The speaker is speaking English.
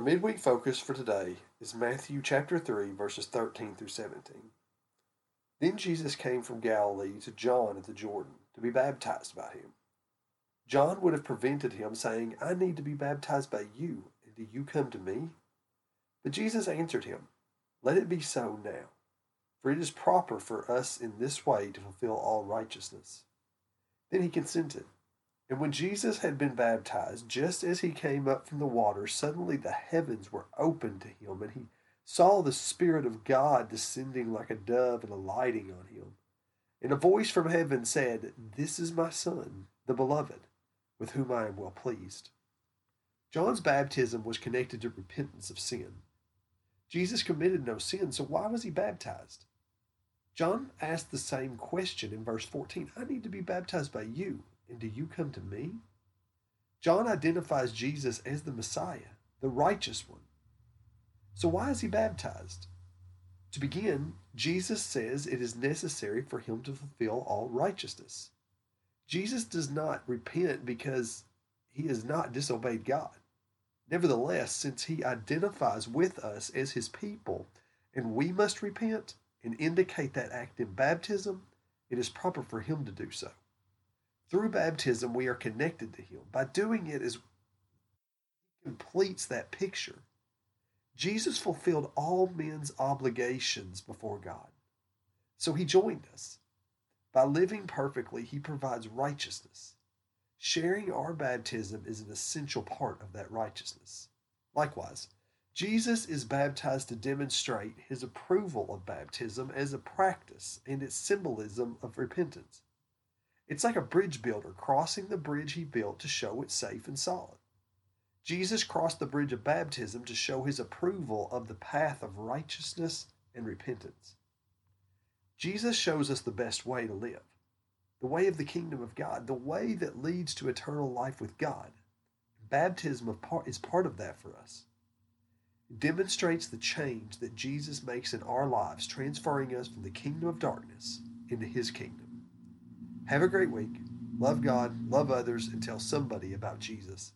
Our midweek focus for today is Matthew chapter 3, verses 13 through 17. Then Jesus came from Galilee to John at the Jordan to be baptized by him. John would have prevented him, saying, I need to be baptized by you, and do you come to me? But Jesus answered him, Let it be so now, for it is proper for us in this way to fulfill all righteousness. Then he consented. And when Jesus had been baptized, just as he came up from the water, suddenly the heavens were opened to him, and he saw the Spirit of God descending like a dove and alighting on him. And a voice from heaven said, This is my Son, the beloved, with whom I am well pleased. John's baptism was connected to repentance of sin. Jesus committed no sin, so why was he baptized? John asked the same question in verse 14 I need to be baptized by you and do you come to me? John identifies Jesus as the Messiah, the righteous one. So why is he baptized? To begin, Jesus says it is necessary for him to fulfill all righteousness. Jesus does not repent because he has not disobeyed God. Nevertheless, since he identifies with us as his people, and we must repent and indicate that act in baptism, it is proper for him to do so. Through baptism, we are connected to Him. By doing it, is completes that picture. Jesus fulfilled all men's obligations before God. So He joined us. By living perfectly, He provides righteousness. Sharing our baptism is an essential part of that righteousness. Likewise, Jesus is baptized to demonstrate his approval of baptism as a practice and its symbolism of repentance. It's like a bridge builder crossing the bridge he built to show it's safe and solid. Jesus crossed the bridge of baptism to show his approval of the path of righteousness and repentance. Jesus shows us the best way to live, the way of the kingdom of God, the way that leads to eternal life with God. Baptism is part of that for us. It demonstrates the change that Jesus makes in our lives, transferring us from the kingdom of darkness into his kingdom. Have a great week. Love God, love others, and tell somebody about Jesus.